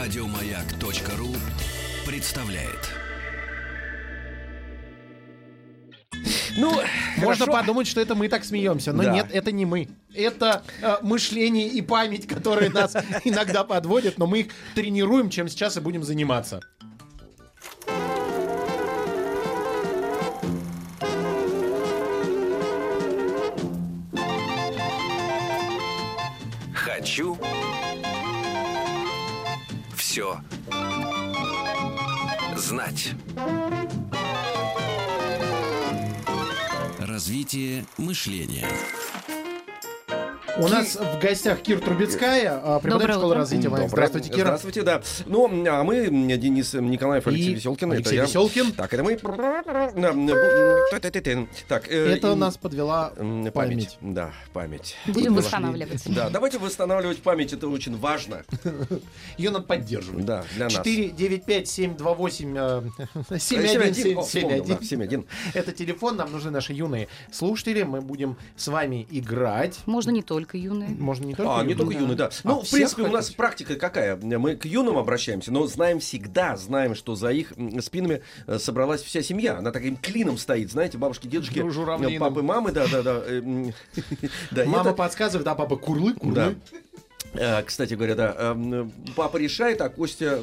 Радиомаяк.ру представляет. Ну, Можно хорошо. подумать, что это мы так смеемся, но Да. нет, это не мы. Это э, мышление и память, которые нас иногда подводят, но мы их тренируем, чем сейчас и будем заниматься. Хочу все знать. Развитие мышления. У нас в гостях Кир Трубецкая, э, преподаватель школы развития Доброе. Здравствуйте, Кира. Здравствуйте, да. Ну, а мы, Денис Николаев, Алексей И Веселкин. Алексей это я. Веселкин. Так, это мы. Так, э, Это и- нас подвела м, память. Да, память. Будем Вот. восстанавливать. Да, давайте восстанавливать память, это очень важно. Ее надо поддерживать. Да, для нас. 4 9 5 7 2 8 Э, 7 7-1. 1 О, 7 вспомнил, да, 1 7-1. Это телефон, нам нужны наши юные слушатели. Мы будем с вами играть. Можно не только юные. Можно не только А, не только юный, да. Ну, А, в принципе, у нас хотите? практика какая? Мы к юным обращаемся, но знаем всегда, знаем, что за их спинами э, собралась вся семья. Она таким клином стоит, знаете, бабушки, дедушки, Ну, папы, мамы, да, да, да. э, да, Мама подсказывает, а папа курлы, курлы. Э, Кстати говоря, да, эм, папа решает, а Костя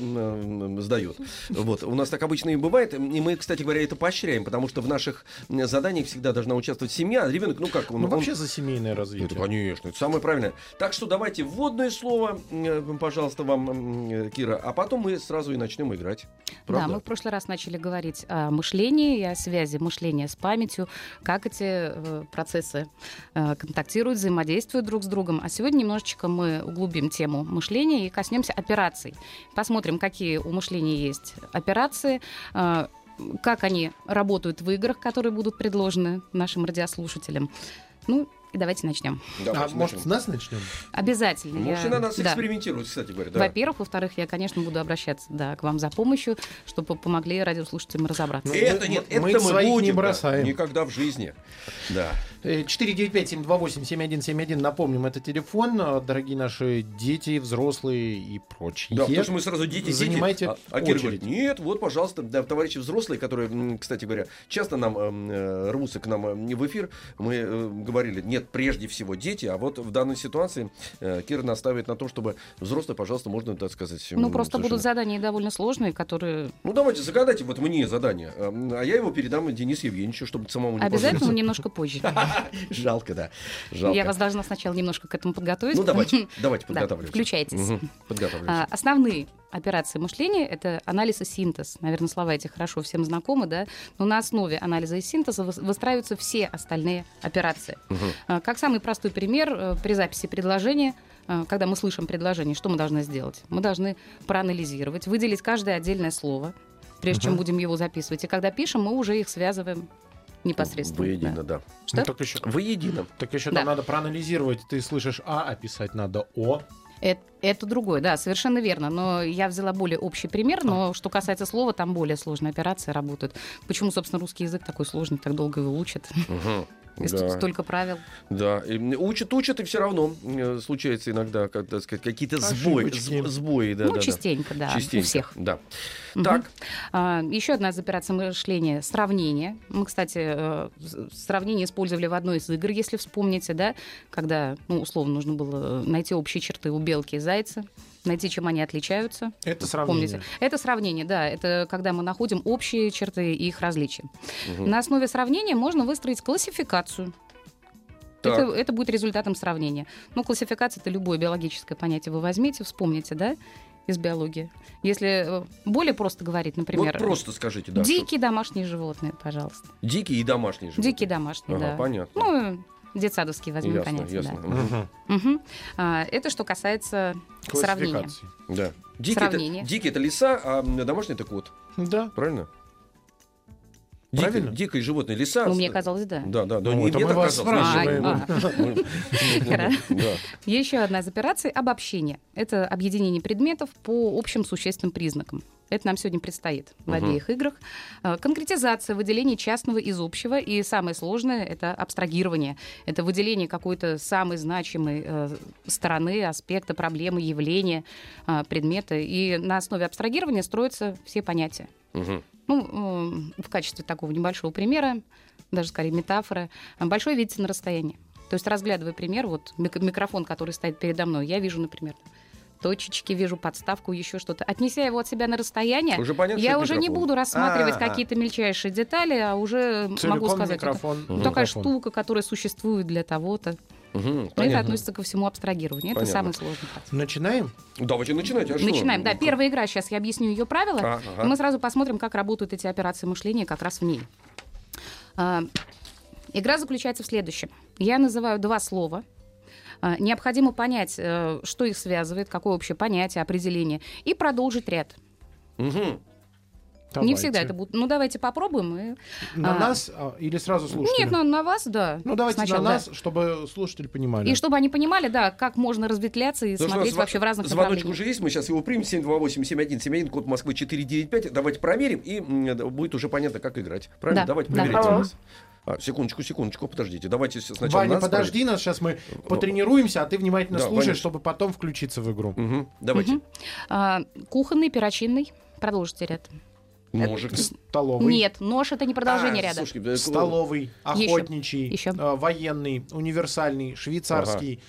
сдает. Вот, у нас так обычно и бывает, и мы, кстати говоря, это поощряем, потому что в наших заданиях всегда должна участвовать семья, а ребенок, ну как он, Ну, он- вообще за семейное это, развитие. конечно, это самое правильное. Так что давайте вводное слово, э, пожалуйста, вам, э, Кира, а потом мы сразу и начнем играть. Правда? Да, мы в прошлый раз начали говорить о мышлении и о связи мышления с памятью, как эти процессы контактируют, взаимодействуют друг с другом. А сегодня немножечко мы углубим тему мышления и коснемся операций. Посмотрим, какие у мышления есть операции, э, как они работают в играх, которые будут предложены нашим радиослушателям. Ну, и давайте начнем. Давайте а может, начнем. с нас начнем? Обязательно. Можете я- на нас да. экспериментировать, кстати говоря. Да. Во-первых, во-вторых, я, конечно, буду обращаться да, к вам за помощью, чтобы помогли радиослушателям разобраться. Ну, Это мы- нет, мы это мы своих не будем, да, бросаем. никогда в жизни. Да. Э, 495-728-7171. Напомним, это телефон. Э, Дорогие наши дети, взрослые и прочие. Да, потому что мы сразу дети, дети. Занимайте а, а очередь. говорит, нет, вот, пожалуйста, да, товарищи взрослые, которые, кстати говоря, часто нам эм, э, рвутся к нам э, не в эфир, мы э, говорили, нет, прежде всего дети, а вот в данной ситуации э, Кира наставит на том, чтобы взрослые, пожалуйста, можно, так сказать... Ну, просто совершенно- будут задания довольно сложные, которые Ну, давайте, загадайте вот мне задание, эм, а я его передам Денису Евгеньевичу, чтобы самому не обязательно немножко позже. Жалко, да, жалко. Я вас должна сначала немножко к этому подготовить. Ну, давайте, давайте Да, подготавливаемся. включайтесь. Мгм, Подготавливаемся. А, Основные операции мышления — это анализ и синтез. Наверное, слова эти хорошо всем знакомы, да? Но на основе анализа и синтеза выс- выстраиваются все остальные операции. А, Как самый простой пример, э, при записи предложения, э, когда мы слышим предложение, что мы должны сделать? Мы должны проанализировать, выделить каждое отдельное слово, прежде чем будем его записывать. И когда пишем, мы уже их связываем непосредственно. Воедино, да. да. Что? Ну, так еще, Воедино. так еще Да. там надо проанализировать. Ты слышишь А, а писать надо О. Это, это другое, да, совершенно верно. Но я взяла более общий пример, но что касается слова, там более сложные операции работают. Почему, собственно, русский язык такой сложный, так долго его учат? Если Да. столько правил. Да, и учат, учат, и все равно э, случается иногда, как так сказать, какие-то сбои, сбои, да, ну, да, частенько, да, Частенько, у всех. Да. Мгм. Так, А, еще одна из операций мышления — сравнение. Мы, кстати, э, сравнение использовали в одной из игр, если вспомните, да, когда, ну, условно, нужно было найти общие черты у белки и зайца, найти, чем они отличаются. Это сравнение. Помните? Это сравнение, да. Это когда мы находим общие черты и их различия. Мгм. На основе сравнения можно выстроить классификацию. Так. Это, это будет результатом сравнения. Ну, классификация это любое биологическое понятие. Вы возьмите, вспомните, да, из биологии. Если э, более просто говорить, например, вот просто скажите, да. что- дикие домашние животные, пожалуйста. Дикие и домашние животные. Дикие домашние, Ага, да. понятно. Ну, детсадовские возьмем ясно, понятие, ясно. да. Мгм. А, это что касается сравнения. Да. Дикие это, Сравнение. дикие это лиса, а домашний это кот. Да. Правильно? Правильно. Дикое, дикое животное лиса. Ну, мне казалось, да. Да, да, да. Ну, это мне мы вас спрашиваем. Еще одна из операций — обобщение. Это объединение предметов по общим существенным признакам. Это нам сегодня предстоит в Мгм. обеих играх. Э, Конкретизация, выделение частного из общего. И самое сложное — это абстрагирование. Это выделение какой-то самой значимой э, стороны, аспекта, проблемы, явления, э, предмета. И на основе абстрагирования строятся все понятия. Мгм. Ну, э, в качестве такого небольшого примера, даже скорее метафоры, большой видится на расстоянии. То есть, разглядывая пример, вот мик- микрофон, который стоит передо мной, я вижу, например, точечки, вижу подставку, еще что-то. Отнеся его от себя на расстояние, Уже понятно, я это уже не микрофон. буду рассматривать А-а. какие-то мельчайшие детали, а уже могу Целиком сказать, это микрофон. такая микрофон. штука, которая существует для того-то. Но это относится ко всему абстрагированию. Это Понятно. самый сложный процесс. Начинаем? Давайте начинайте. а что? Начинаем. Да, Ну, первая игра. Сейчас я объясню ее правила. А, ага. И мы сразу посмотрим, как работают эти операции мышления как раз в ней. А, Игра заключается в следующем. Я называю два слова. А, Необходимо понять, э, что их связывает, какое общее понятие, определение, и продолжить ряд. Не Давайте. всегда это будет. Ну, давайте попробуем. и- На А. нас а, или сразу слушатели? Нет, ну, на вас, да. Ну, давайте Сначала, на да. нас, чтобы слушатели понимали. И чтобы они понимали, да, как можно разветвляться и Ну что, смотреть вообще в разных Звоночек уже есть, мы сейчас его примем. 728-7171, код Москвы 495. Давайте проверим, и м, будет уже понятно, как играть. Правильно? Да, Давайте да. А, секундочку, секундочку, подождите. Давайте сначала Ваня, нас подожди нас, сейчас мы потренируемся, а ты внимательно Да, слушаешь, Ваня. чтобы потом включиться в игру. Мгм, Давайте. Мгм. А, кухонный, перочинный. Продолжите ряд. Ножик. Столовый. Нет, нож это не продолжение А, ряда. слушай, да, Столовый, охотничий, Еще. э, военный, универсальный, швейцарский,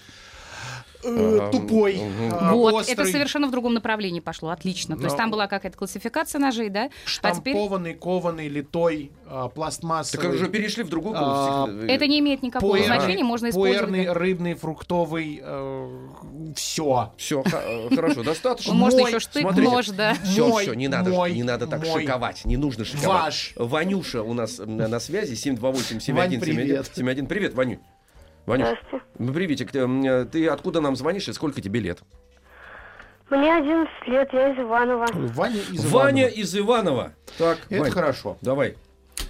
э, тупой, э, вот, острый, это совершенно в другом направлении пошло. Отлично. То есть там была какая-то классификация ножей, да? А теперь штампованный, кованный, литой, э, Так пластмассовый. уже перешли в другую А, область. это не имеет никакого Пуэр- значения, можно использовать. Пуэрный, рыбный, фруктовый, все. Все, хорошо, достаточно. Можно еще штык, нож, да. Все, все, не надо, не надо так шиковать, не нужно шиковать. Ваш. Ванюша у нас на связи, 728 Вань, 71 привет. 71. Привет, Ваню. Ванюш, Здравствуйте. ну, приветик. Ты, м, ты откуда нам звонишь и сколько тебе лет? Мне 11 лет, я из Иванова. Ваня из Ваня Иванова. из Иванова. Так, Это Вань, хорошо. давай,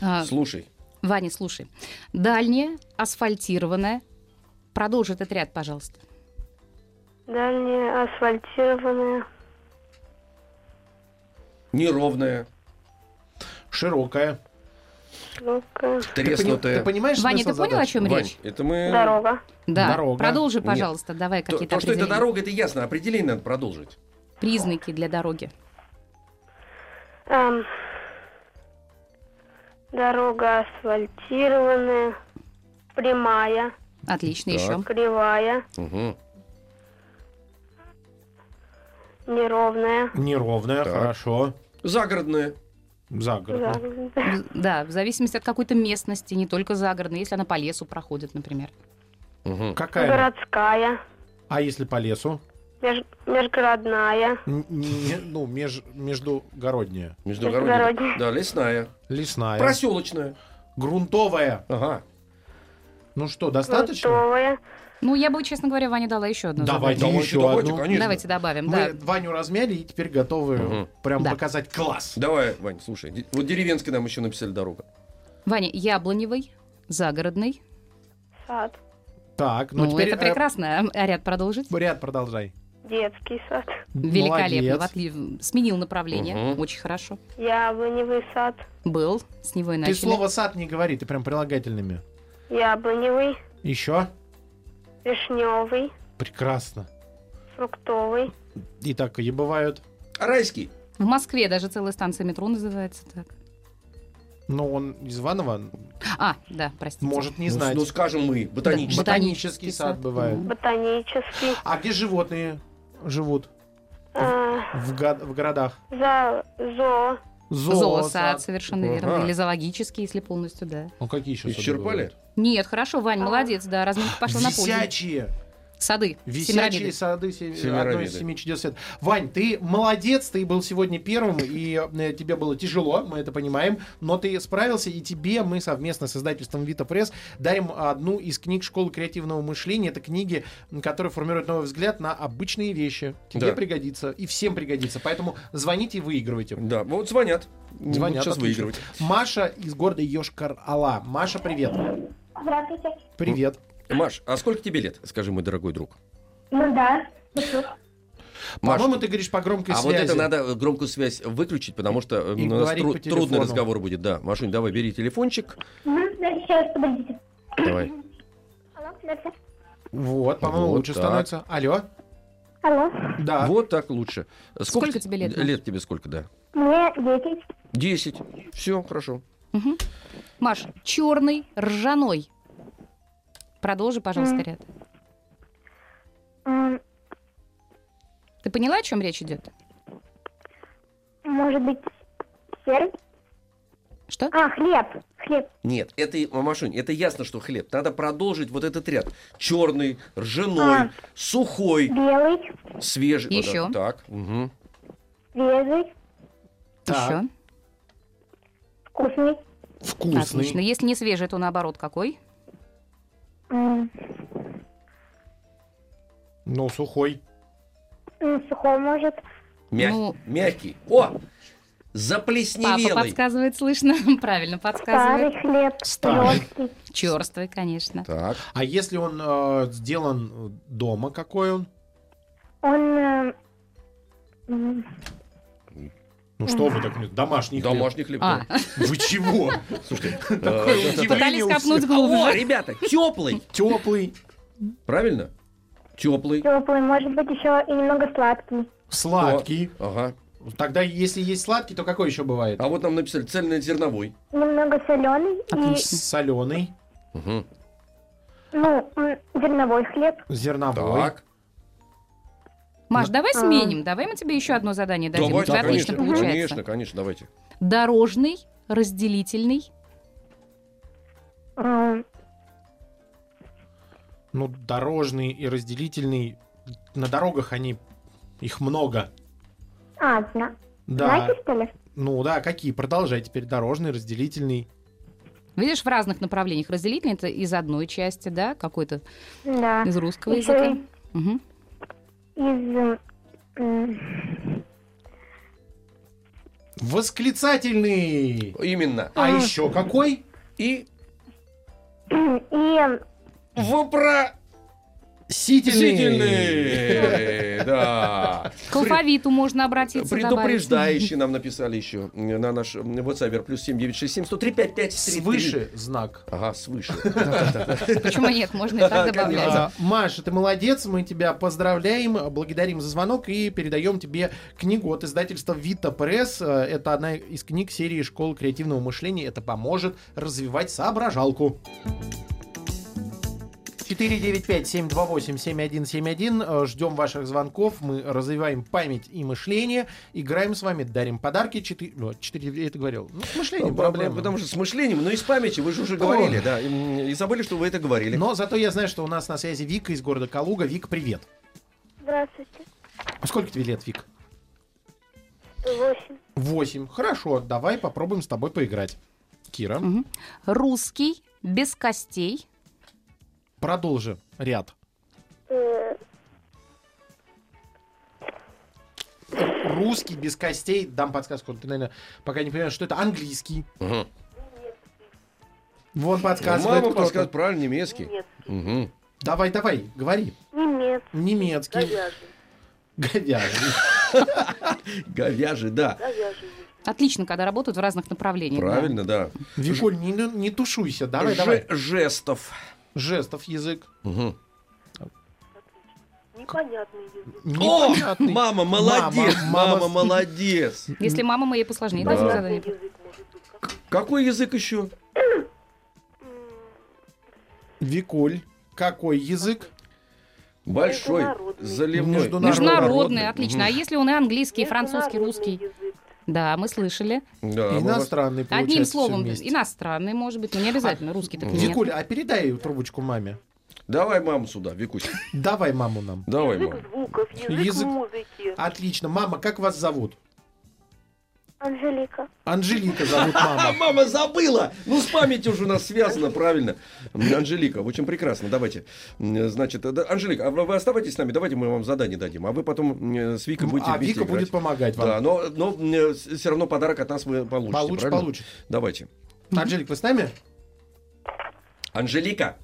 А, слушай. Ваня, слушай. Дальняя, асфальтированная. Продолжи этот ряд, пожалуйста. Дальняя асфальтированная. Неровная, Широкая. Ты, пони- треснутая. ты понимаешь Ваня, ты понял, о задачи? чем Вань, речь? это мы... дорога. Да. Дорога. Продолжи, Нет. пожалуйста, давай То, какие-то то, что это дорога, это ясно. Определение надо продолжить. Признаки для дороги. Эм, дорога асфальтированная. Прямая. Отлично, Так. еще. Кривая. Мгм. Неровная. Неровная, Так. хорошо. Загородная. Загородная. загородная, Да, в зависимости от какой-то местности, не только загородной, если она по лесу проходит, например. Мгм. Какая? Городская. А если по лесу? меж- межгородная. Н- не- ну, меж, междугородняя. Междугородная. Междугородная. Да, лесная. Лесная. Проселочная. Грунтовая. Ага. Ну что, достаточно? Грунтовая. Ну, я бы, честно говоря, Ване дала еще одну Давайте задачу. еще давайте, одну. конечно. Давайте добавим, Мы да. Ваню размяли и теперь готовы Мгм. прям Да. показать класс. Давай, Вань, слушай. Вот деревенский нам еще написали дорога. Ваня, яблоневый, загородный. Сад. Так, ну, Ну, теперь это э, прекрасно. А ряд продолжить? ряд продолжай. Детский сад. Великолепно. Молодец. в отли- Сменил направление. Мгм. Очень хорошо. Яблоневый сад. Был. С него и Ты начали. слово сад не говори, ты прям прилагательными. Яблоневый. Еще? Вишневый. Прекрасно. Фруктовый. И такие бывают. Райский. В Москве даже целая станция метро называется так. Но он из Иванова А, да, простите. может не Ну, знать. Ну, скажем мы, ботанический. Да. Ботанический сад бывает. Ботанический. А где животные живут э, в, го- в городах? за зоо. Зоосад, совершенно верно. Ага. Или зоологический, если полностью, да. Ну какие еще Исчерпали? Нет, хорошо, Вань, молодец, да, разминка пошла на пользу. Висячие. Сады, Висячие Семирамиды. сады, се- Семирамиды. одно из семи чудес света. Вань, ты молодец, ты был сегодня первым, и э, тебе было тяжело, мы это понимаем, но ты справился, и тебе мы совместно с издательством Вита Пресс дарим одну из книг школы креативного мышления. Это книги, которые формируют новый взгляд на обычные вещи. Тебе Да. пригодится, и всем пригодится. Поэтому звоните и выигрывайте. Да, вот звонят. Звонят, Сейчас отлично. выигрывать. Маша из города Йошкар-Ола. Маша, привет. Здравствуйте. Привет. Маш, а сколько тебе лет, скажи, мой дорогой друг? Ну да. Маш, По-моему, ты говоришь по громкой А связи. вот это надо громкую связь выключить, потому что И у нас тру- трудный разговор будет. Да, Машунь, давай, бери телефончик. Сейчас, подождите. Давай. Алло, Вот, по-моему, Вот лучше так. становится. Алло? Алло, Да. Вот так лучше. Сколько тебе лет, Маш? Лет тебе сколько, да? мне 10. Десять. Все, хорошо. Маш, черный, ржаной. Продолжи, пожалуйста, ряд. Ты поняла, о чем речь идет? Может быть, серый? Что? А, хлеб. Хлеб. Нет, это, и- Машунь, это ясно, что хлеб. Надо продолжить вот этот ряд. Черный, ржаной, А. сухой, Белый, свежий. Еще. Вот так. мгм. свежий, Так. Еще. вкусный. Вкусный. Отлично. Если не свежий, то наоборот какой? Ну, сухой. м, Сухой, может. Мяг- Ну. Мягкий. О! Папа Заплесневелый. подсказывает, слышно? Правильно подсказывает. Старый хлеб. Старый. Черствый, конечно. Так. А если он э, сделан дома, какой он? Он... э, Ну что вы так, домашний хлеб. Домашний хлеб. А. Вы чего? Слушайте, пытались копнуть глубже. ребята, теплый. Теплый, Правильно? Теплый. Теплый, может быть, еще и немного сладкий. сладкий. Ага. Тогда, если есть сладкий, то какой еще бывает? А вот нам написали цельнозерновой. Немного соленый и. Соленый, Угу. ну, зерновой хлеб. зерновой. Так. Маш, давай А. сменим. Давай мы тебе еще одно задание дадим. У Давайте, тебя отлично конечно, получается. конечно, конечно, давайте. Дорожный, разделительный. М, Ну, дорожный и разделительный. На дорогах они, их много. А, зна- Да. знаете, что ли? Ну да, какие? Продолжай теперь. Дорожный, разделительный. Видишь, в разных направлениях. Разделительный это из одной части, да, какой-то Да. из русского языка. Мгм. Из... м, Восклицательный. Именно. А А. еще какой? И И вопросительный. Сительный. Да. К алфавиту можно обратиться. Предупреждающий нам написали еще на наш WhatsApp плюс 7967 103 5533. Свыше знак. Ага, свыше. Почему нет? Можно и так добавлять. А, Маша, ты молодец, мы тебя поздравляем, благодарим за звонок и передаем тебе книгу от издательства Vita Press. Э, Это одна из книг серии «Школа креативного мышления». Это поможет развивать соображалку. 495-728-7171. Э, Ждем ваших звонков. Мы развиваем память и мышление. Играем с вами, дарим подарки. 4... Ну, 4 я это говорил. Ну, с мышлением проблема. Потому что с мышлением, ну и с памятью, вы же уже говорили, да. И и забыли, что вы это говорили. Но зато я знаю, что у нас на связи Вика из города Калуга. Вик, привет. Здравствуйте. Сколько тебе лет, Вик? Восемь. Восемь. Хорошо, давай попробуем с тобой поиграть. Кира, Мгм. Русский, без костей. Продолжи ряд. Русский, без костей. Дам подсказку. Ты, наверное, пока не понимаешь, что это английский. Мгм. Вон подсказывает Мама кто-то. подсказывает правильно немецкий. Мгм. Давай, давай, говори. Немец. Немецкий. Говяжий. Говяжий, да. Отлично, когда работают в разных направлениях. да. Правильно, да. Викуль, не, не тушуйся. Давай, Же- давай. Жестов. Жестов язык. Мгм. Непонятный язык. О, Непонятный. мама, молодец, Мама, мама, мама. молодец. Если мама моей посложнее, Да. задание. Какой язык еще? Викуль, какой язык? Большой, заливной. Международный. Международный, отлично. А если он и английский, и французский, русский? язык. Да, мы слышали. Да, вас- Иностранный, получается, Одним словом, вместе. иностранный, может быть, но не обязательно русский. Так нет. Викуль, а передай трубочку маме. Давай маму сюда, Викусь. Давай маму нам. Давай, Язык звуков, язык, Язык- музыки. Отлично. Мама, как вас зовут? Анжелика. Анжелика зовут А мама. мама забыла! Ну, с памятью уже у нас связано, правильно. Анжелика, очень прекрасно. Давайте. Значит, да, Анжелика, а вы оставайтесь с нами, давайте мы вам задание дадим. А вы потом с Викой будете А Вика играть. будет помогать вам. Да, но, но все равно подарок от нас вы получите. Получит, правильно? получит. Давайте. Анжелик, вы с нами? Анжелика,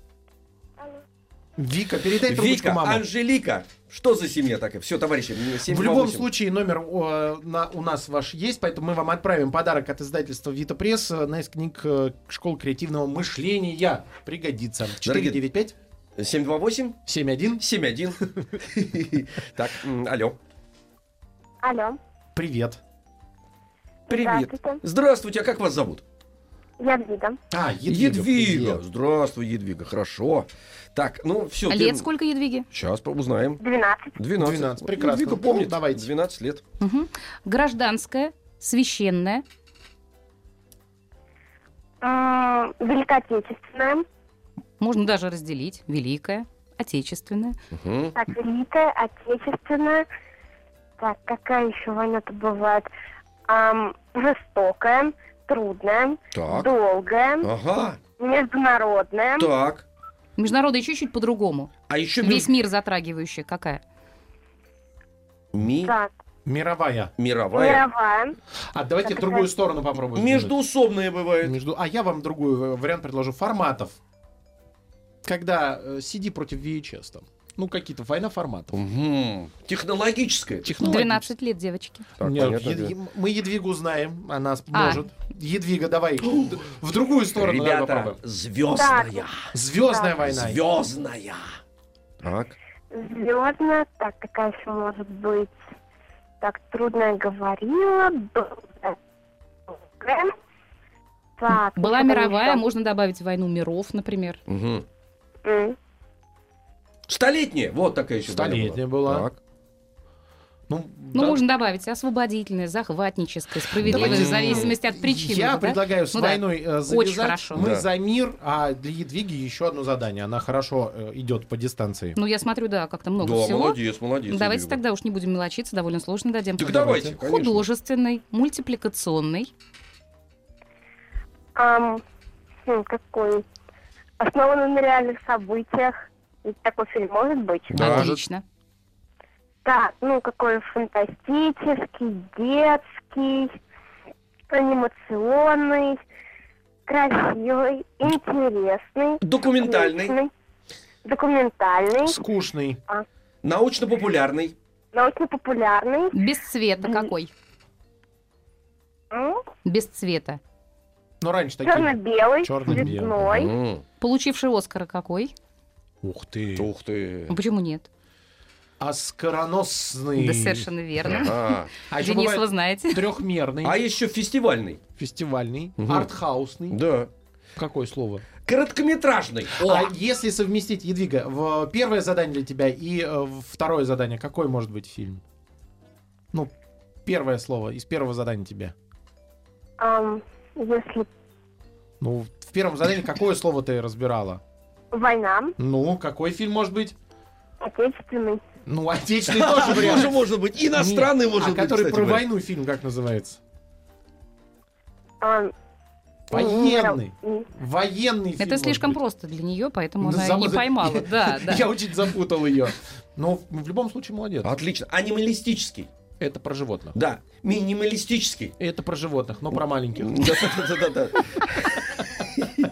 Вика, передай трубочку Вика, мама. Анжелика, Что за семья такая? Все, товарищи, мне 7 В любом 8. случае номер о, на- у нас ваш есть, поэтому мы вам отправим подарок от издательства Вита Пресс на из книг э, школ креативного мышления. Пригодится. Дорогие- 495 728 71 71. Так, алло. Алло. Привет. Привет. Здравствуйте. Здравствуйте, а как вас зовут? Ядвига. А, Едвига. привет. Здравствуй, Едвига. Хорошо. Так, ну все. А Лет сколько Едвиги? Сейчас узнаем. 12. 12. 12, прекрасно. Едвига помнит. Ну, давайте. 12 лет. Мгм. Гражданская, священная, М, Великоотечественная. можно даже разделить. Великая, отечественная. Мгм. Так, Великая, Отечественная. Так, какая еще война-то бывает? Ам, жестокая, трудная, Так. долгая, Ага. международная. Так. Международная чуть-чуть по-другому. А еще Весь мир затрагивающая какая? ми... Так, Мировая. мировая. мировая. А давайте Так, другую какая? сторону попробуем. Междуусобная бывает. Между... А я вам другой э, вариант предложу. Форматов. Когда э, CD против VHS там. Ну, какие-то война форматов. Мгм. Технологическая. Технологически. 12 лет, девочки. Так, Нет, понятно, Ед- да. Е- Мы Едвигу знаем, она А. может. Едвига, давай в другую сторону давай Ребята, попробуем. звездная. Звездная Так. война. Звездная. Так. Звездная. Так, какая еще может быть? Так, трудная говорила. Так, Была мировая, еще? можно добавить войну миров, например. М. Столетняя. Вот такая еще Столетняя была. Так. Ну, Ну, да. можно добавить освободительная, захватническая, справедливая, Давайте, в зависимости от причин. Я да? предлагаю с Ну да. войной э, завязать. хорошо. Мы Да. за мир, а для Едвиги еще одно задание. Она хорошо э, идет по дистанции. Ну, я смотрю, да, как-то много Да, всего. молодец, молодец. Давайте Едвига. тогда уж не будем мелочиться, довольно сложно дадим. Так давайте, конечно. Художественный, мультипликационный, Ам, хм, какой? Основанный на реальных событиях. Ведь такой фильм может быть? Да. отлично. Так, ну какой фантастический, детский, анимационный, красивый, интересный. Документальный, личный, Документальный, Скучный. научно-популярный. научно-популярный. Без цвета какой? м, Без цвета. Ну, раньше такие. Черно-белый, Черно-белый. цветной. М, Получивший Оскара какой? Ух ты. Ух ты. Ну, Почему нет? Оскароносный. Да совершенно верно. А еще Денис, вы знаете. трехмерный, А еще фестивальный. фестивальный, артхаусный. Да. Какое слово? Короткометражный. О! А если совместить, Едвига, в первое задание для тебя и э, второе задание, какой может быть фильм? Ну, первое слово из первого задания тебе. Ам, если Ну, в первом задании какое слово ты разбирала? война, Ну, какой фильм может быть? отечественный, Ну, отечественный тоже Тоже может быть. Иностранный может а быть. который кстати про войну фильм как называется? ам, Военный. Военный фильм. Это слишком просто для нее, поэтому Ну, она не поймала. Да, да. Я очень запутал ее. Но в в любом случае молодец. Отлично. Анималистический. Это про животных. Да. Минималистический. Это про животных, но про маленьких. Да-да-да-да-да.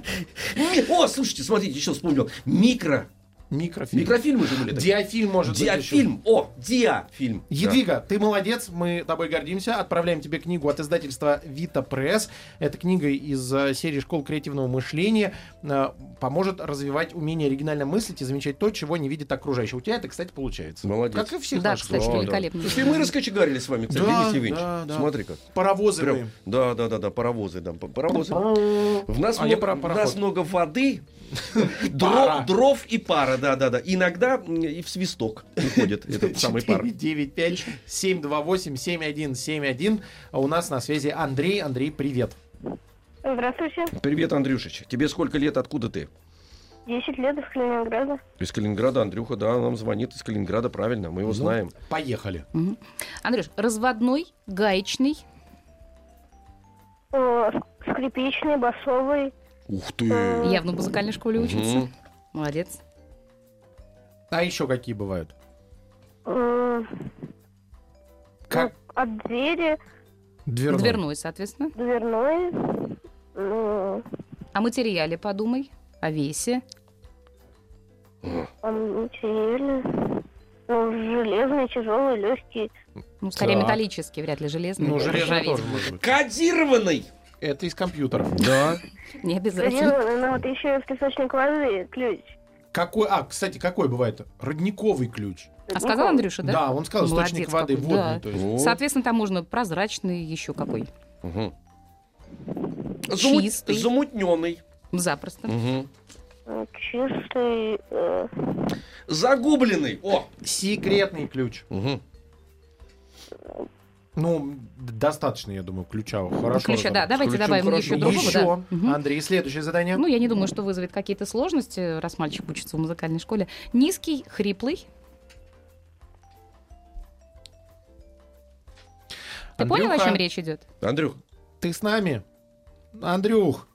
Ми- О, слушайте, смотрите, еще вспомнил. Микро. Микрофильм. Микрофильмы же были. такие. Диафильм может быть еще. Диафильм. О, диафильм. Едвига, ты молодец, мы тобой гордимся. Отправляем тебе книгу от издательства Вита Пресс. Это книга из э, серии школ креативного мышления. Э, Поможет развивать умение оригинально мыслить и замечать то, чего не видит окружающий. У тебя это, кстати, получается. Молодец. Как и всех Да, наших кстати, слушателей. Да, да. великолепно. Слушай, мы раскочегарили с вами, кстати, Да, Евгеньевич. да, да. Смотри как. Паровозы Прям, да, да, да, да, паровозы, да, паровозы. В нас, А я много, про в нас много воды. дров, дров и пара, да, да, да. Иногда и в свисток уходит этот самый пар. 495-728-7171. А у нас на связи Андрей. Андрей, привет. Здравствуйте. Привет, Андрюшич. Тебе сколько лет, откуда ты? 10 лет из Калининграда. Из Калининграда, Андрюха, да, нам звонит из Калининграда, правильно, мы его Ну, знаем. Поехали. Мгм. Андрюш, разводной, гаечный, Э, скрипичный, басовый. Ух ты! явно в музыкальной школе учится. Мгм. Молодец. А еще какие бывают? э, Как ну, от двери, дверной. Дверной, соответственно. дверной. Ну, О материале подумай, о весе. там материальный. Ну, железные, тяжелые, легкие. Ну, скорее Так. металлический, вряд ли железный. Ну, железный Ржаветь. тоже может быть. Кодированный! Это из компьютера. Да. Не обязательно. Кодированный, но вот еще в источник воды ключ. Какой, а, кстати, какой бывает? Родниковый ключ. А сказал Андрюша, да? Да, он сказал Молодец источник воды какой, водный. да. То есть. О. Соответственно, там можно прозрачный еще какой. Мгм. Чистый. Замутненный. Запросто. Ну, Чистый. э, Загубленный. О! Секретный ключ. Мгм. Ну, достаточно, я думаю, ключа. Хорошо. Ключа, да. Давайте ключом добавим хорошо. еще другого. Еще, да. Андрей, следующее задание. Ну, я не думаю, что вызовет какие-то сложности, раз мальчик учится в музыкальной школе. Низкий, хриплый. Ты понял, о чем речь идет? Андрюх, Ты с нами? Андрюх.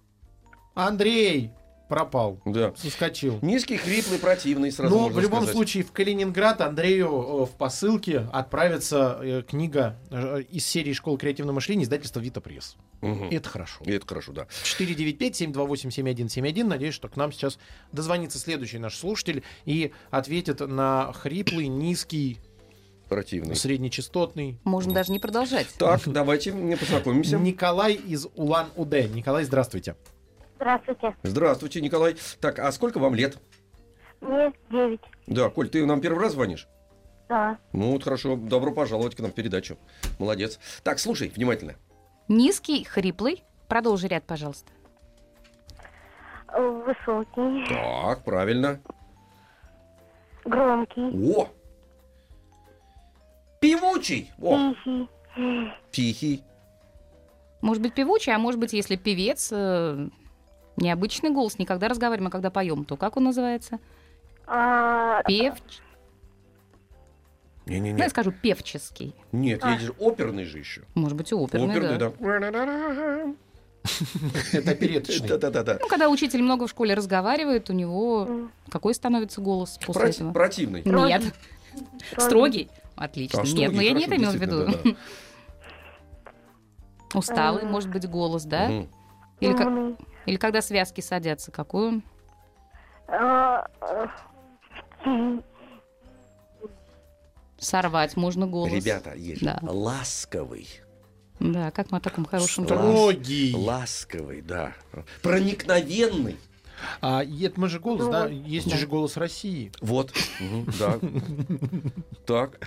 Андрей пропал. да. Соскочил. Низкий, хриплый, противный, сразу Но можно в любом сказать. случае в Калининград Андрею э, в посылке отправится э, книга э, из серии «Школа креативного мышления» издательства «Вита Пресс». Мгм. И это хорошо. И это хорошо, да. 495-728-7171. Надеюсь, что к нам сейчас дозвонится следующий наш слушатель и ответит на хриплый, низкий, Противный. среднечастотный. Можно даже не продолжать. Так, давайте мне познакомимся. Николай из Улан-Удэ. Николай, здравствуйте. Здравствуйте. Здравствуйте, Николай. Так, а сколько вам лет? Мне девять. Да, Коль, ты нам первый раз звонишь? Да. Ну вот хорошо, добро пожаловать к нам в передачу. Молодец. Так, слушай, внимательно. Низкий, хриплый. Продолжи ряд, пожалуйста. Высокий. Так, правильно. Громкий. О! Певучий! О, Тихий. тихий. Может быть, певучий, а может быть, если певец, э, необычный голос, не когда разговариваем, а когда поем, то как он называется? А, Пев... Ну, я Не-не-не. скажу певческий. Нет, я же оперный же еще. Может быть, и оперный, Оперный, да. да. Это опереточный. Да-да-да. Ну, когда учитель много в школе разговаривает, у него какой становится голос после Проти- этого? Противный. Нет. Строгий? Отлично. А, Нет, но я не это имела в виду. Усталый, М. может быть, голос, да? Или, как-. Или когда связки садятся, м, Сорвать можно голос. Ребята, есть Да. ласковый. Да, как мы о таком хорошем? Строгий. Ласковый, да. Проникновенный. А это мы же голос, да? Ну, Есть да. же голос России. Вот. Да. Так.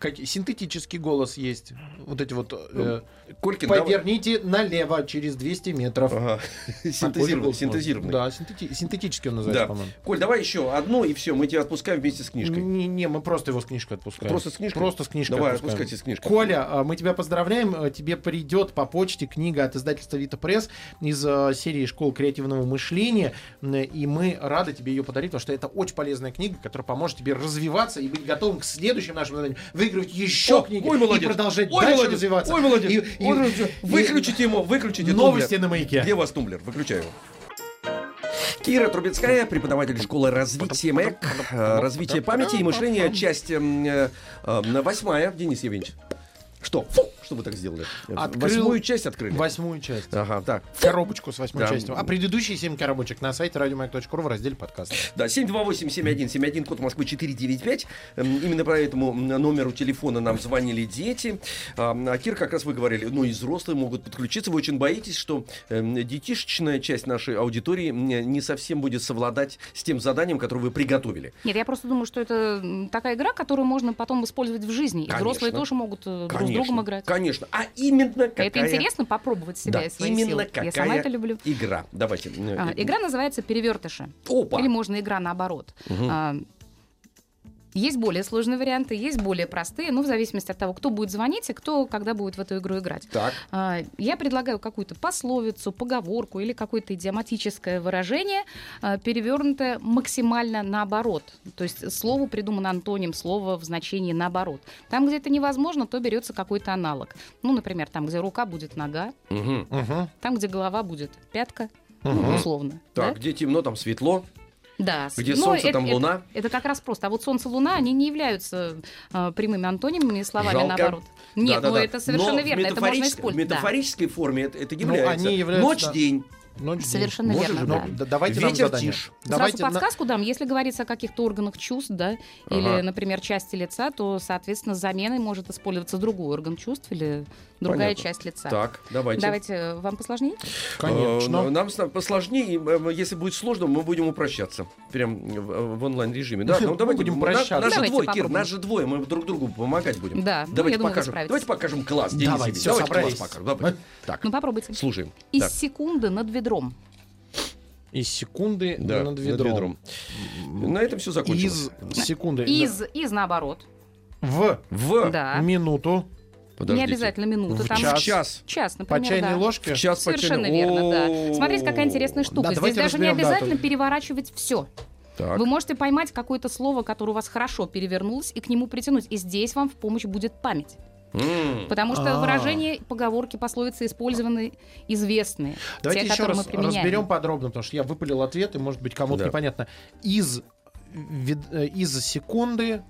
Как, синтетический голос есть. Вот эти вот... э, Колькин, давай. поверните налево через 200 метров. Ага. Синтезированный. Синтезированный. Да, синтети- синтетический он называется, Да. по-моему. Коль, давай еще одну, и все, мы тебя отпускаем вместе с книжкой. Не, не, мы просто его с книжкой отпускаем. Просто с книжкой? Просто с книжкой Давай, отпускаем. отпускайте с книжкой. Коля, а, мы тебя поздравляем. А, Тебе придет по почте книга от издательства Вита Пресс из а, серии «Школ креативного мышления». И мы рады тебе ее подарить, потому что это очень полезная книга, которая поможет тебе развиваться и быть готовым к следующим нашим заданиям. Выигрывать еще О, книги ой, молодец. и продолжать Ой, дальше молодец. развиваться. Ой, молодец. И- и- Он- и- Выключите ему, выключите Новости тумблер. на маяке. Где у вас тумблер? Выключаю его. Кира Трубецкая, преподаватель школы развития МЭК, развитие памяти и мышления, часть м, э, э, восьмая. Денис Евгеньевич, что? Фу, что вы так сделали? Открыл Восьмую часть открыли? Восьмую часть. Ага, так. Коробочку с восьмой Да. частью. А предыдущие семь коробочек на сайте радиомаяк.ру в разделе подкаст. Да, 728-7171, код Москвы 495. Эм, Именно по этому номеру телефона нам звонили дети. А а, Кир, как раз вы говорили, ну и взрослые могут подключиться. Вы очень боитесь, что эм, детишечная часть нашей аудитории не совсем будет совладать с тем заданием, которое вы приготовили. Нет, я просто думаю, что это такая игра, которую можно потом использовать в жизни. И Конечно. взрослые тоже могут э, друг с другом играть. Конечно. А именно какая... Это интересно попробовать себя Да, и свои именно силы. какая Я сама это люблю. игра. Давайте. э, А, игра называется «Перевертыши». Опа! Или можно игра наоборот. Мгм. А, Есть более сложные варианты, есть более простые, ну, в зависимости от того, кто будет звонить и кто когда будет в эту игру играть. Так. А, Я предлагаю какую-то пословицу, поговорку или какое-то идиоматическое выражение, а, перевернутое максимально наоборот. То есть слову придуман антоним, слово в значении наоборот. Там, где это невозможно, то берется какой-то аналог. Ну, например, там, где рука будет нога, Мгм. там, где голова будет пятка, ну, Мгм. условно. Так, да? где темно, там светло. Да, Где но солнце, это- там это- луна. Это, как раз просто. А вот солнце, луна, они не являются а, прямыми антонимами и словами Жалко. наоборот. Нет, ну Да-да-да. это совершенно Но верно. Это можно использовать. В да. метафорической форме это, это Ну, является. они являются, Ночь, да. день. Ночь. Совершенно Может верно, да. Ну, да, давайте нам Ветер задание. тишь. Давайте Сразу на- подсказку дам. Если говорится о каких-то органах чувств, да, или, Ага. например, части лица, то, соответственно, заменой может использоваться другой орган чувств или другая Понятно. часть лица. Так, давайте. Давайте, э, вам посложнее? Конечно. Э, Нам посложнее, и, э, если будет сложно, мы будем упрощаться. Прям в, онлайн-режиме. Да, ну Мы давайте будем упрощаться. Нас же двое, Кир, нас же двое, мы друг другу помогать будем. Да, ну, Давайте покажем. Давайте покажем класс. Давайте, всё, Давайте класс покажем. Давай. Так, Ну, попробуйте. слушаем. Из секунды над ведром. Из секунды да, над ведром. На этом все закончилось. Из секунды. Из, из наоборот. В В. Да. минуту. Подождите. Не обязательно минуты. В там В час. час, По например, чайной да. ложке. В час по Совершенно чайной- верно, да. О. Смотрите, какая интересная штука. Да, Здесь даже не да, обязательно тут- переворачивать все. Так. Вы можете поймать какое-то слово, которое у вас хорошо перевернулось, и к нему притянуть. И здесь вам в помощь будет память. Потому что А. выражения, поговорки, пословицы использованы известные. Давайте те, еще раз разберем подробно, потому что я выпалил ответ, и может быть кому-то Да. непонятно. Из, вед- э, из секунды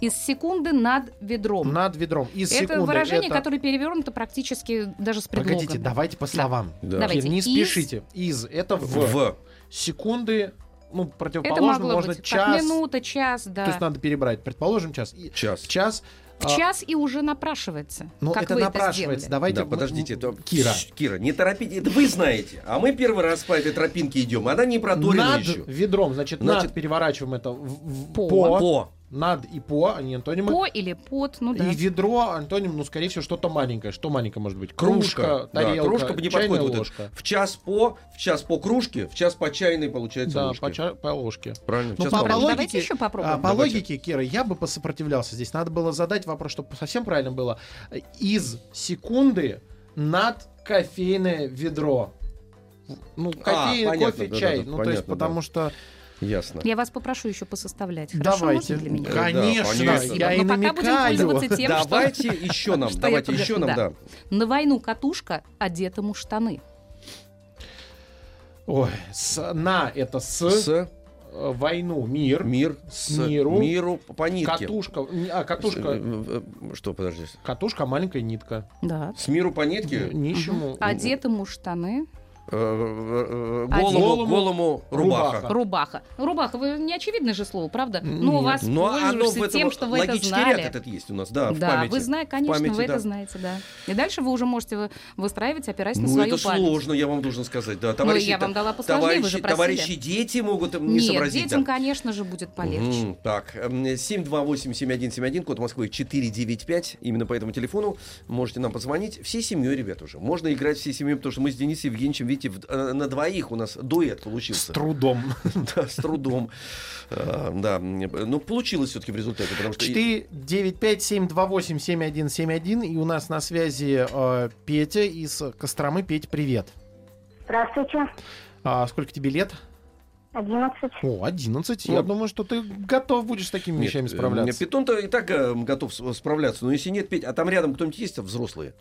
Из секунды над ведром. над ведром. Из это секунды. выражение, это- которое перевернуто практически даже с предлогом. Погодите, давайте по словам. Да. Давайте. Не Из- спешите. Из это в. В. Секунды, ну, Это противоположно, могло можно быть час. минута, час, да. То есть надо перебрать. Предположим, час. И- Час. Час. В а, час и уже напрашивается. Ну, как это вы напрашивается. Это Давайте. Да, подождите. м, то- Кира. Щ, Кира, не торопите. Это вы знаете. А мы первый раз по этой тропинке идем. Она не проторена Над еще. ведром, значит, Значит, над переворачиваем это в- в- по. По. Над и по, они антонимы. По или под, ну да. И ведро, антоним, ну, скорее всего, что-то маленькое. Что маленькое может быть? Кружка. Кружка, Да, тарелка, кружка бы не чайная подходит. Вот ложка. В час по, в час по кружке, в час по чайной получается Да, ложке. по, ча- по ложке. Правильно? Ну, Час по, по по ложке. Давайте логике, еще попробуем. а, по Давайте. логике, Кира, я бы посопротивлялся здесь. Надо было задать вопрос, чтобы совсем правильно было. Из секунды над кофейное ведро. Ну, кофе, понятно, кофе, да, чай. да, да, ну, то есть, понятно, потому да. что... Ясно. Я вас попрошу еще посоставлять. Хорошо, Давайте. можно для меня? Э, да, Конечно, конечно. я и Но пока будем пользоваться тем, что- Давайте еще нам, что давайте еще нам, да. На войну катушка, одетому штаны. Ой, с, на это с, С э, войну, мир, мир, с Миру. миру по нитке. катушка, а, катушка, э, Что, подожди. катушка, маленькая нитка. Да. С миру по нитке? Нищему. Одетому штаны. Э, э, Один. Голому, Голому голому рубаха. рубаха. Рубаха. Рубаха, вы не очевидное же слово, правда? Нет. Ну, у вас Но оно пользуешься в этом тем, что вы это знали. ряд этот есть у нас, да, в да, памяти. вы знаете, конечно, памяти, вы да. это знаете, да. И дальше вы уже можете вы- выстраивать, опираясь на Ну, свою это память. сложно, я вам должен сказать. Да, Ну, товарищи, я вам дала посложнее, товарищи, вы же просили. товарищи дети могут не Нет, сообразить. детям, да. конечно же, будет полегче. Мгм, Так, эм, 728-7171, код Москвы 495. Именно по этому телефону можете нам позвонить. Всей семьей, ребят, уже. Можно играть всей семьей, потому что мы с Денисом Евгеньевичем, видите, в- э, на двоих у нас дуэт С получился. трудом. Да, с трудом. А, Да, ну получилось все-таки в результате, потому что... 495-728-7171. И у нас на связи э, Петя из Костромы. Петь, привет. Здравствуйте. А сколько тебе лет? Одиннадцать. О, 11. Ну, Я думаю, что ты готов будешь с такими Нет, вещами э, справляться. Питон-то и так э, готов с- справляться, но если нет, Петь, а там рядом кто-нибудь есть взрослые?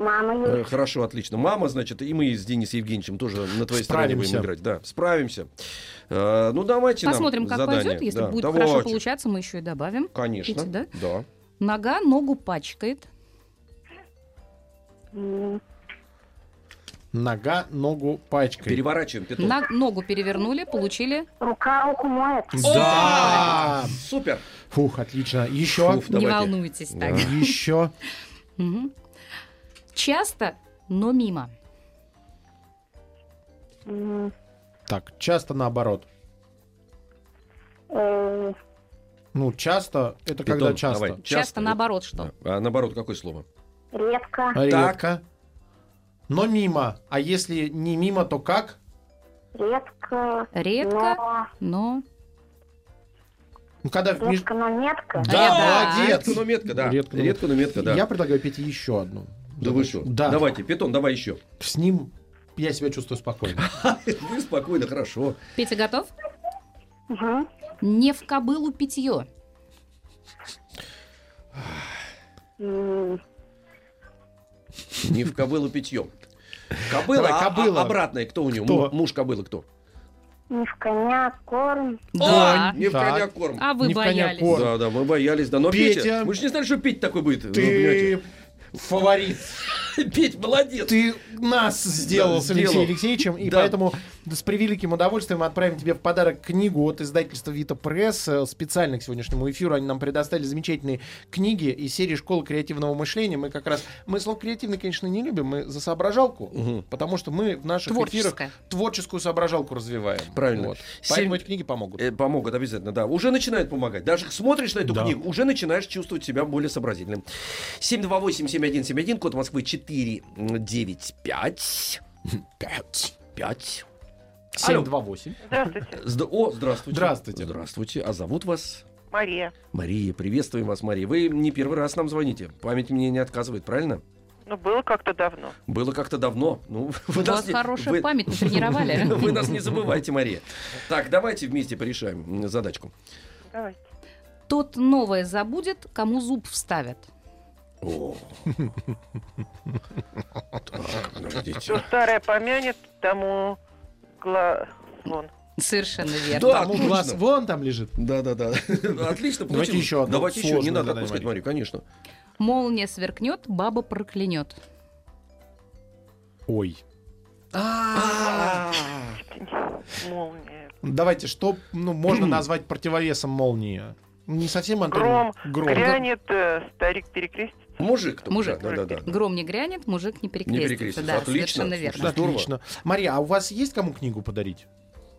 Мама Э, есть. Хорошо, отлично. Мама, значит, и мы с Денисом Евгеньевичем тоже на твоей стороне будем играть. Да, справимся. Э, Ну, давайте Посмотрим, нам как задание. пойдет. Если Да, будет давайте. хорошо получаться, мы еще и добавим. Конечно. Видите, да? Да. Нога ногу пачкает. Нога ногу пачкает. Переворачиваем питон. На ногу перевернули, получили. Рука руку моет. Да! Супер. Фух, отлично. Еще. Фуф, Не давайте. волнуйтесь Да. так. Еще. Мгм. Часто, но мимо. М, Так, часто наоборот. э, Ну, часто это Питон, когда часто. давай. Часто, наоборот что? Да. А наоборот, какое слово? Редко. Редко. Но мимо. А если не мимо, то как? Редко. Редко, Но, но... Ну, когда в меж- редко, но метко. Да, Да. молодец. Редко, но метко, да. Редко, но Редко, но метко, да. Я предлагаю Пете еще одну. Да вы что? Да. Давайте, питон, давай еще. С ним я себя чувствую спокойно. Вы спокойно, хорошо. Петя готов? Мгм. Не в кобылу питье. Не в кобылу питьем. Кобыла, Давай, а- а- кобыла. обратная, кто у нее? Кто? Му- Муж кобылы кто? Не в коня корм. Да. Не в Так. коня корм. А вы Не боялись. корм. Да, да, мы боялись, да. Но Петя, Петя. мы же не знали, что Петя такой будет. Ты фаворит. Петь, молодец. Ты нас сделал Да, с Алексеем сделал. Алексеевичем, и Да. поэтому с превеликим удовольствием мы отправим тебе в подарок книгу от издательства Вита Пресс. Э, Специально к сегодняшнему эфиру они нам предоставили замечательные книги из серии «Школа креативного мышления». Мы как раз... Мы слово «креативный», конечно, не любим, мы за соображалку, Мгм. потому что мы в наших эфирах Творческое. творческую соображалку развиваем. Правильно. Вот. Семь- Поэтому эти книги помогут. Э, Помогут обязательно, да. Уже начинает помогать. Даже смотришь на эту Да. книгу, уже начинаешь чувствовать себя более сообразительным. 728-7171, код Москвы 495. 5. 5. Алло. 728. Здравствуйте, Зд- О, здравствуйте. Здравствуйте. Здравствуйте. А зовут вас? Мария. Мария. Приветствуем вас, Мария. Вы не первый раз нам звоните. Память мне не отказывает, правильно? Ну, было как-то давно. Было как-то давно. Ну, вы У вас не- хорошая вы- память, натренировали. Вы нас не забывайте, Мария. Так, давайте вместе порешаем м, задачку. Давайте. Тот новое забудет, кому зуб вставят. О. Так, подождите. Кто старое помянет, тому гла... Вон. Совершенно верно. Да, точно. глаз вон там лежит. Да, да, да. Отлично. Давайте получилось. еще одну Давайте еще. Не сложную надо задай, отпускать. Марию, конечно. Молния сверкнет, баба проклянет. Ой. А. Молния. Давайте, что ну, можно назвать противовесом молнии? Не совсем Антон. Гром. Гром. Грянет, э, старик перекрестится. Мужик. только, Мужик. Да, да, да. Гром не грянет, мужик не перекрестится. перекрестится. Да, Отлично. совершенно верно. здорово. Отлично. Мария, а у вас есть кому книгу подарить?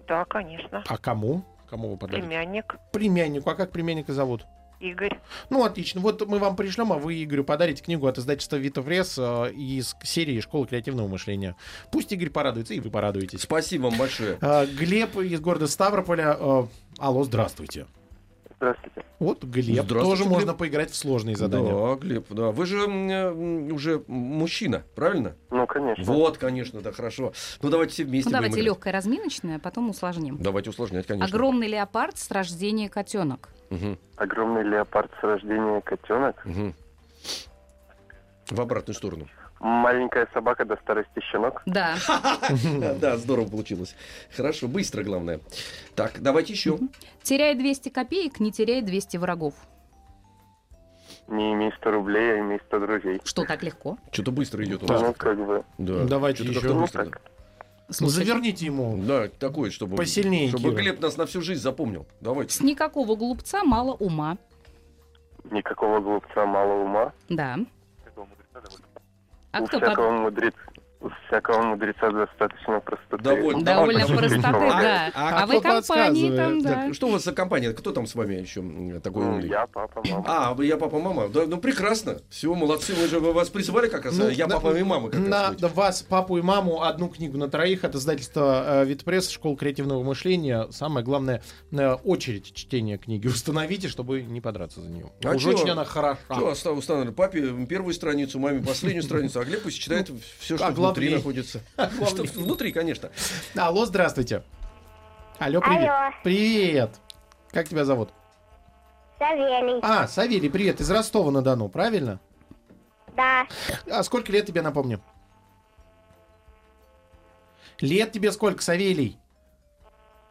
Да, конечно. А кому? Кому вы подарите? Племянник Племяннику. А как племянника зовут? Игорь. Ну, отлично. Вот мы вам пришлем, а вы Игорю подарите книгу от издательства Вита Пресс э, из серии «Школа креативного мышления». Пусть Игорь порадуется, и вы порадуетесь. Спасибо вам большое. А, Глеб из города Ставрополя. э, Алло, здравствуйте. Здравствуйте. Вот Глеб. Здравствуйте, Тоже Глеб. можно поиграть в сложные задания. Да, Глеб, да. Вы же м, э, уже мужчина, правильно? Ну, конечно. Вот, конечно, да, хорошо. Ну, давайте все вместе Ну, давайте играть. легкое разминочное, а потом усложним. Давайте усложнять, конечно. Огромный леопард с рождения котенок. Мгм, Огромный леопард с рождения котенок. мгм. В обратную сторону. Маленькая собака до старости щенок. Да. Да, здорово получилось. Хорошо, быстро, главное. Так, давайте еще. Теряй 200 копеек, не теряй 200 врагов. Не имей 100 рублей, а имей 100 друзей. Что так легко? Что-то быстро идет у Так. нас. Ну, как бы. Да. Давайте Что-то еще. Ну, быстро, так. Слушайте, Заверните ему. Да, такое, чтобы... Посильнее, Чтобы. Глеб нас на всю жизнь запомнил. Давайте. С никакого глупца мало ума. Никакого глупца мало ума. Да. А у кто под- всякого мудреца. Всякого мудреца достаточно простоты. Довольно. Довольно простоты, да. А А вы кто компании там, да. Что у вас за компания? Кто там с вами еще такой Ну, умный? я, папа, мама. А, вы я папа, мама. Да, ну прекрасно. Все, молодцы. Мы же вас призывали как раз. Ну, я на- папа и мама. Как на раз быть. вас, папу и маму, одну книгу на троих от издательства э, Витпресс, Школа креативного мышления. Самое главное, э, очередь чтения книги установите, чтобы не подраться за нее. А Уж чё? очень она хороша. Что, установили? Папе первую страницу, маме последнюю страницу, а Глеб пусть читает все, что а внутри главней. находится. Что внутри, конечно. Алло, здравствуйте. Алло, привет. Алло. Привет. Как тебя зовут? Савелий. А, Савелий, привет. Из Ростова-на-Дону, правильно? Да. А сколько лет тебе, напомню? Лет тебе сколько, Савелий?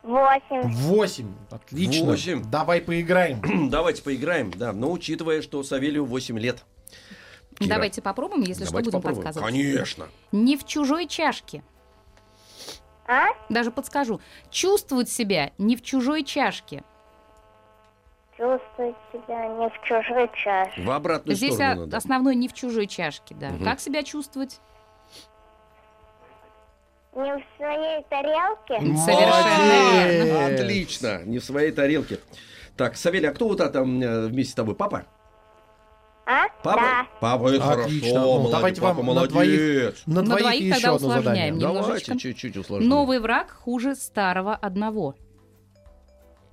Восемь. Восемь. Отлично. Восемь. Давай поиграем. Давайте поиграем, да. Но учитывая, что Савелию 8 лет. Кира, Давайте попробуем, если что, давайте будем попробуем. подсказывать. Конечно. Не в чужой чашке. А? Даже подскажу. Чувствовать себя не в чужой чашке. Чувствовать себя не в чужой чаше. В обратную Здесь сторону надо. основной не в чужой чашке, да. Мгм. Как себя чувствовать? Не в своей тарелке. Совершенно верно. Отлично, не в своей тарелке. Так, Савелий, а кто вот это там э, вместе с тобой? Папа? А? Папа? Да. Папа, это Отлично. хорошо. Ну, молодец, давайте папа вам на молодец. двоих, на На двоих, двоих еще тогда одно усложняем задание. немножечко. Давайте чуть-чуть усложним. Новый враг хуже старого одного.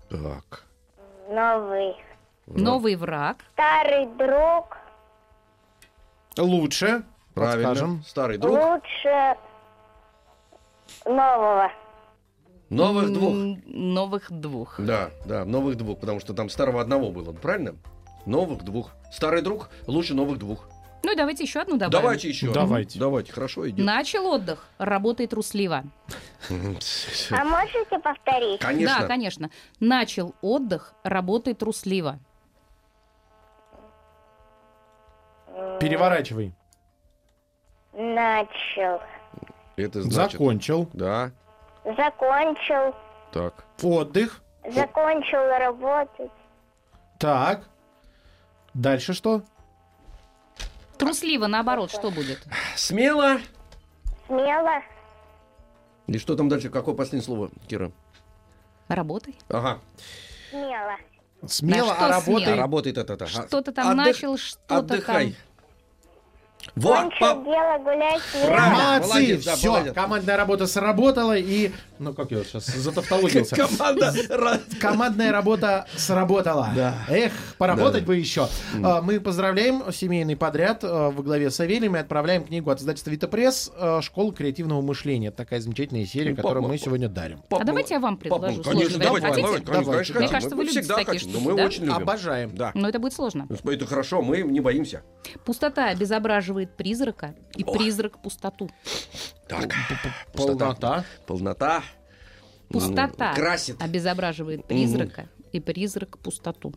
Так. Новый. Новый враг. Старый друг. Лучше. Правильно. Подскажем. Старый друг. Лучше нового. Новых двух. М, Новых двух. Да, да, новых двух, потому что там старого одного было, правильно? Новых двух. Старый друг лучше новых двух. Ну и давайте еще одну добавим. Давайте еще. Давайте. Давайте, хорошо идет. Начал отдых, работай трусливо. А можете повторить? Конечно. Да, конечно. Начал отдых, работай трусливо. Переворачивай. начал, Это значит... Закончил. Да, закончил, так. Отдых. закончил работать, Так. Дальше что? Трусливо, наоборот, что будет? Смело. смело, И что там дальше? Какое последнее слово, Кира? Работай. Ага. смело. Смело, что а работай. А работает это. ага. Что-то там Отдых- начал, что-то Отдыхай. там. Вот, пап- дело, гулять. Молодцы, молодец, да, все, молодец. командная работа сработала и... Ну, как я вот сейчас затавтологился. команда. Командная работа сработала. Да. Эх, поработать Да. бы еще. А, Мы поздравляем семейный подряд а, во главе с Савелием и отправляем книгу от издательства Вита Пресс а, «Школа креативного мышления». Это такая замечательная серия, Ну, которую папа, мы сегодня дарим. Пап, А давайте я вам предложу Конечно, сложный давайте, давайте, конечно, Давайте. конечно. Мне кажется, Мы вы любите всегда такие хотим, штуки, мы да? очень любим. Обожаем. Да. Но это будет сложно. Это хорошо, мы не боимся. Пустота обезображивает призрака, и О. призрак пустоту. Так, Полнота. полнота. Пустота М, Красит. обезображивает призрака, и призрак пустоту.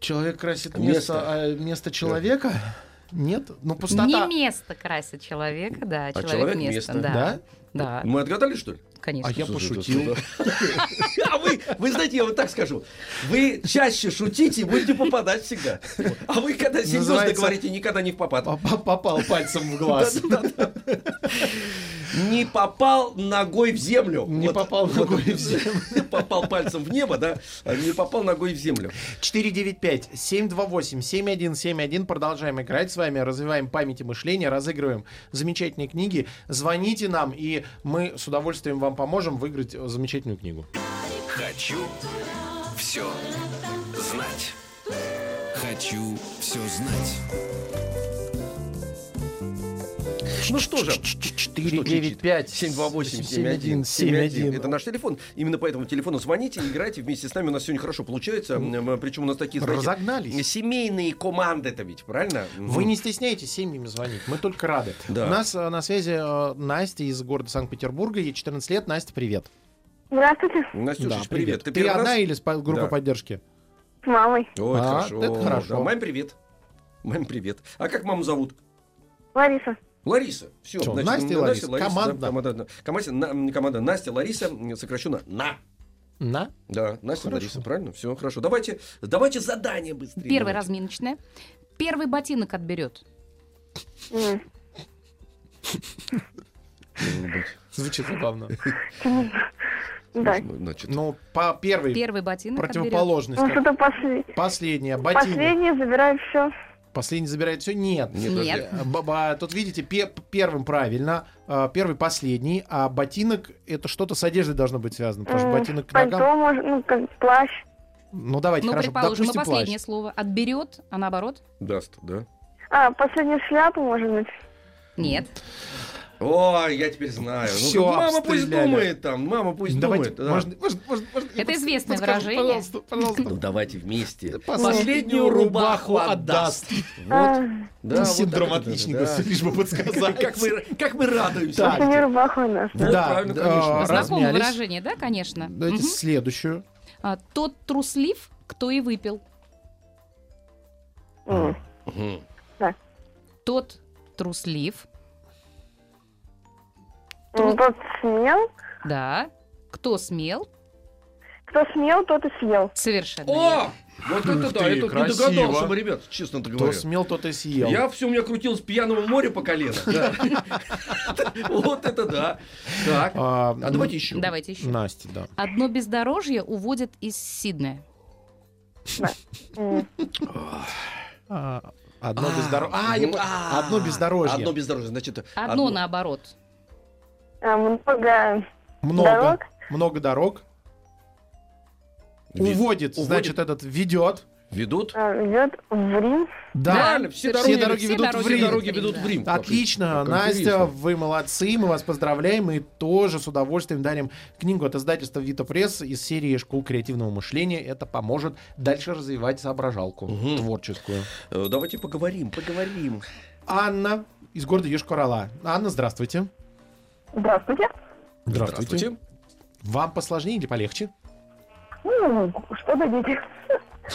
Человек красит Место. место, а, место человека? Нет? Ну, Не пустота. место красит человека, да, А человек, человек место. место. Да, Да? да, Мы отгадали, что ли? Конечно. А я пошутил. А вы, вы знаете, я вот так скажу. Вы чаще шутите и будете попадать всегда. А вы, когда серьезно говорите, никогда не в попад. Попа- Попал пальцем в глаз. Не попал ногой в землю. Не попал ногой в землю. Попал пальцем в небо, да? а Не попал ногой в землю. 495-728-7171. Продолжаем играть с вами, развиваем память и мышление, разыгрываем замечательные книги. Звоните нам, и мы с удовольствием вам поможем выиграть э, замечательную книгу. Хочу все знать. Хочу все знать. Ну что же, 495 728-7171. Это наш телефон. Именно по этому телефону звоните, играйте вместе с нами. У нас сегодня хорошо получается. Причем у нас такие, знаете, Разогнались. семейные команды это ведь, правильно? Вы не стесняйтесь семьями звонить, мы только рады. Да. У нас э, на связи э, Настя из города Санкт-Петербурга, ей 14 лет. Настя, привет. Здравствуйте, Настюша, Да, привет. Ты, первый одна раз? или с по- группой Да. поддержки? с мамой, Ой, А, хорошо. это хорошо. Да, маме привет. Маме привет. А как маму зовут? Лариса. Лариса. Все, Всё, Настя и Лариса. Команда. команда, команда, на- команда Настя, Лариса, сокращенно на. На? Да, Настя, Хорошо. Лариса, правильно? Все, хорошо. Давайте, давайте задание быстрее. Первое давайте. разминочное. Первый ботинок отберет. Звучит забавно. Да. Значит, Ну, по первой Первый ботинок противоположность. Ну, что-то после... Последняя. Ботинок. последнее забирает все. Последний забирает все? Нет. нет, Нет. Э, Тут видите, пе- первым правильно, а, первый последний, а ботинок это что-то с одеждой должно быть связано, потому что ботинок к Пальто, ногам. может, ну, как плащ. Ну давайте, Ну, хорошо, предположим, допустим, последнее плащ. слово. Отберет, а наоборот? Даст, да? А, последнюю шляпу, может быть. Нет. Ой, я теперь знаю. Ну, Всё, мама пусть думает там, мама пусть Давайте, думает. да. можно, можно, можно, можно я Это известное подскажу? выражение. Пожалуйста, пожалуйста. Ну давайте вместе. Последнюю рубаху отдаст. Вот. Да, вот Синдром отличника, да. лишь бы подсказать. Как мы, как мы радуемся. Последнюю рубаху. Вот Да, да, конечно. а, Знакомое выражение, да, конечно? Давайте следующую. А, Тот труслив, кто и выпил. Тот труслив, ну, Тот смел. да. Кто смел? Кто смел, тот и съел. Совершенно О! Вот Ух это да, ты, я тут не догадался бы, ребят, честно-то Кто говоря. смел, тот и съел. Я все у меня крутилось пьяного моря по колено. да. Вот это да. Так. А, А давайте еще. Давайте еще. Настя, да. Одно бездорожье уводит из Сиднея. А, Одно бездорожье. А, А, одно бездорожье. Одно бездорожье, значит... Одно наоборот. А, Много Много. дорог. Много дорог. Ви- Уводит, уводит. значит, этот ведет. Ведут? а, ведет в Рим. Да. Правильно, все Все дороги, дороги все ведут в Рим. дороги ведут в Рим. Отлично, Как Настя, вы молодцы, мы вас поздравляем и тоже с удовольствием дарим книгу от издательства Вита Пресс из серии «Школ креативного мышления». Это поможет дальше развивать соображалку Мгм. творческую. Э, Давайте поговорим, поговорим. Анна из города Йошкар-Ола. Анна, здравствуйте. Здравствуйте. Вам посложнее или полегче? Ну, что дадите?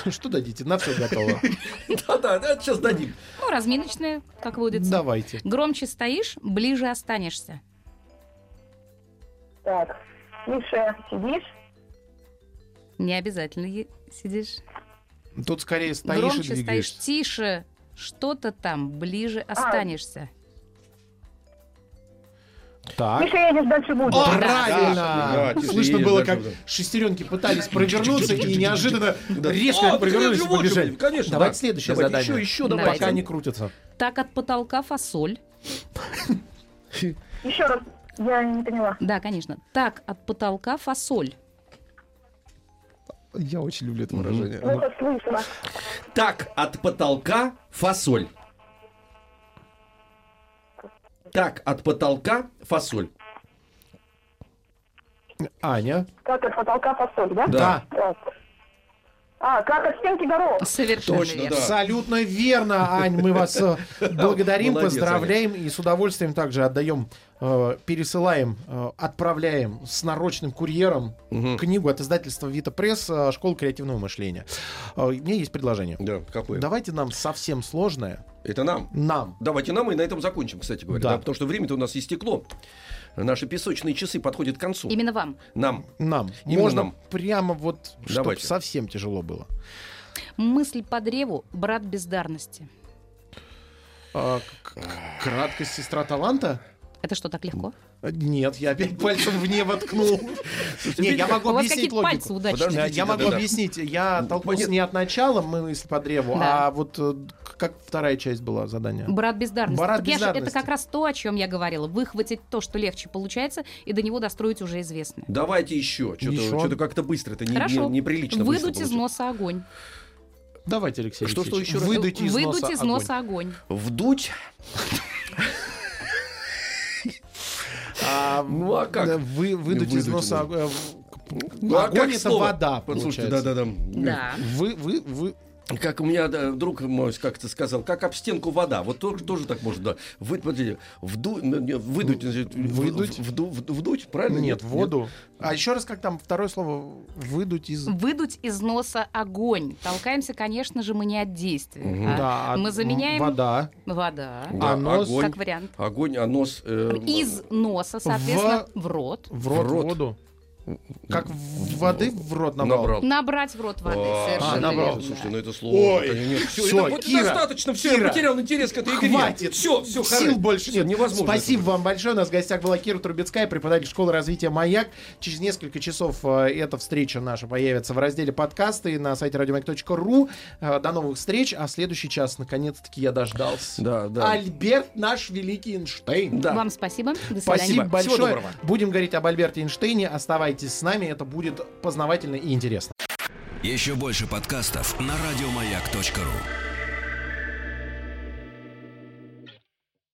Что дадите? На все готово. Да-да, да, сейчас дадим. Ну, разминочная, как водится. Давайте. Громче стоишь, ближе останешься. Так. Тише сидишь. Не обязательно е- сидишь. Тут скорее стоишь и Громче стоишь, двигаешься. тише. Что-то там, ближе А. останешься. Так. Тише едешь, дальше будешь. О, правильно! Да, Слышно едешь, было, как будем. шестеренки пытались провернуться и неожиданно Да. резко О, провернулись и побежали. конечно, Давайте да. следующее Давайте задание. еще, еще давайте. Пока они крутятся. Так от потолка фасоль. Еще раз. Я не поняла. Да, конечно. Так от потолка фасоль. Я очень люблю это выражение. Это слышно. Так, от потолка фасоль. Так, от потолка фасоль. Аня. Как от потолка фасоль, да? Да. А, как от стенки горох. Совершенно Точно, верно. да. Абсолютно верно, Ань. Мы вас э, благодарим, Молодец, поздравляем и с удовольствием также отдаем, э, пересылаем, э, отправляем с нарочным курьером книгу от издательства Вита Пресс «Школа креативного мышления». У меня есть предложение. Да, какое? Давайте нам совсем сложное. Это нам. Нам. Давайте нам и на этом закончим, кстати говоря. Да. Да, потому что время-то у нас истекло. Наши песочные часы подходят к концу. Именно вам. Нам. Нам. Именно Можно нам. прямо вот, чтобы совсем тяжело было. Мысль по древу, брат бездарности. А, краткость сестра таланта? Это что, так легко? Нет, я опять пальцем в небо ткнул. Не, я могу объяснить логику. Я могу объяснить. Я толкнулся Понятно. не от начала мысли по древу, а вот э, как вторая часть была задания. Брат бездарности. Брат Так я бездарности. это как раз то, о чем я говорила. Выхватить то, что легче получается, и до него достроить уже известное. Давайте еще. Что-то, Еще? что-то как-то быстро. Это не, Хорошо. не- неприлично Выдуть из носа огонь. Давайте, Алексей Что, что еще раз? Выдуть из Выдуть носа из огонь. носа огонь. Вдуть. А, Ну, а как? да, Вы, выдуть из носа ну. огонь. Ну, а Огонь как это слово? вода, Послушайте, получается. да-да-да. Да. Вы, вы, вы... Как у меня да, друг мой как-то сказал, как об стенку вода. Вот тоже, тоже так можно, да. Вы, подождите, вду, ну, не, выдуть, значит, в- Выдуть? в- вду- в- вдуть, правильно? Нет, воду. А еще раз, как там второе слово? Выдуть из... Выдуть из носа огонь. Толкаемся, конечно же, мы не от действия. а Да, мы заменяем Вода. вода. Да, А нос? огонь, Как вариант. огонь, а нос... э, Из носа, соответственно, в, рот. В рот, В рот. воду. Как в- воды в рот набрал. набрал. Набрать в рот воды. А, совершенно набрал. верно. Слушайте, ну это Ой, сложно. Это нет, всё, всё, это вот Кира, достаточно, все, Кира, я потерял интерес к этой игре. Хватит. Все, все, Сил больше нет. невозможно. Спасибо вам большое. У нас в гостях была Кира Трубецкая, преподаватель школы развития «Маяк». Через несколько часов э, эта встреча наша появится в разделе подкасты на сайте radiomаяк.ру. Э, До новых встреч. А следующий час, наконец-таки, я дождался. Да, да. Альберт наш великий Эйнштейн. Да. Вам спасибо. До свидания. Спасибо Всего большое. доброго. Будем говорить об Альберте Эйнштейне. Оставайтесь с нами. Это будет познавательно и интересно. Еще больше подкастов на радиомаяк.ру.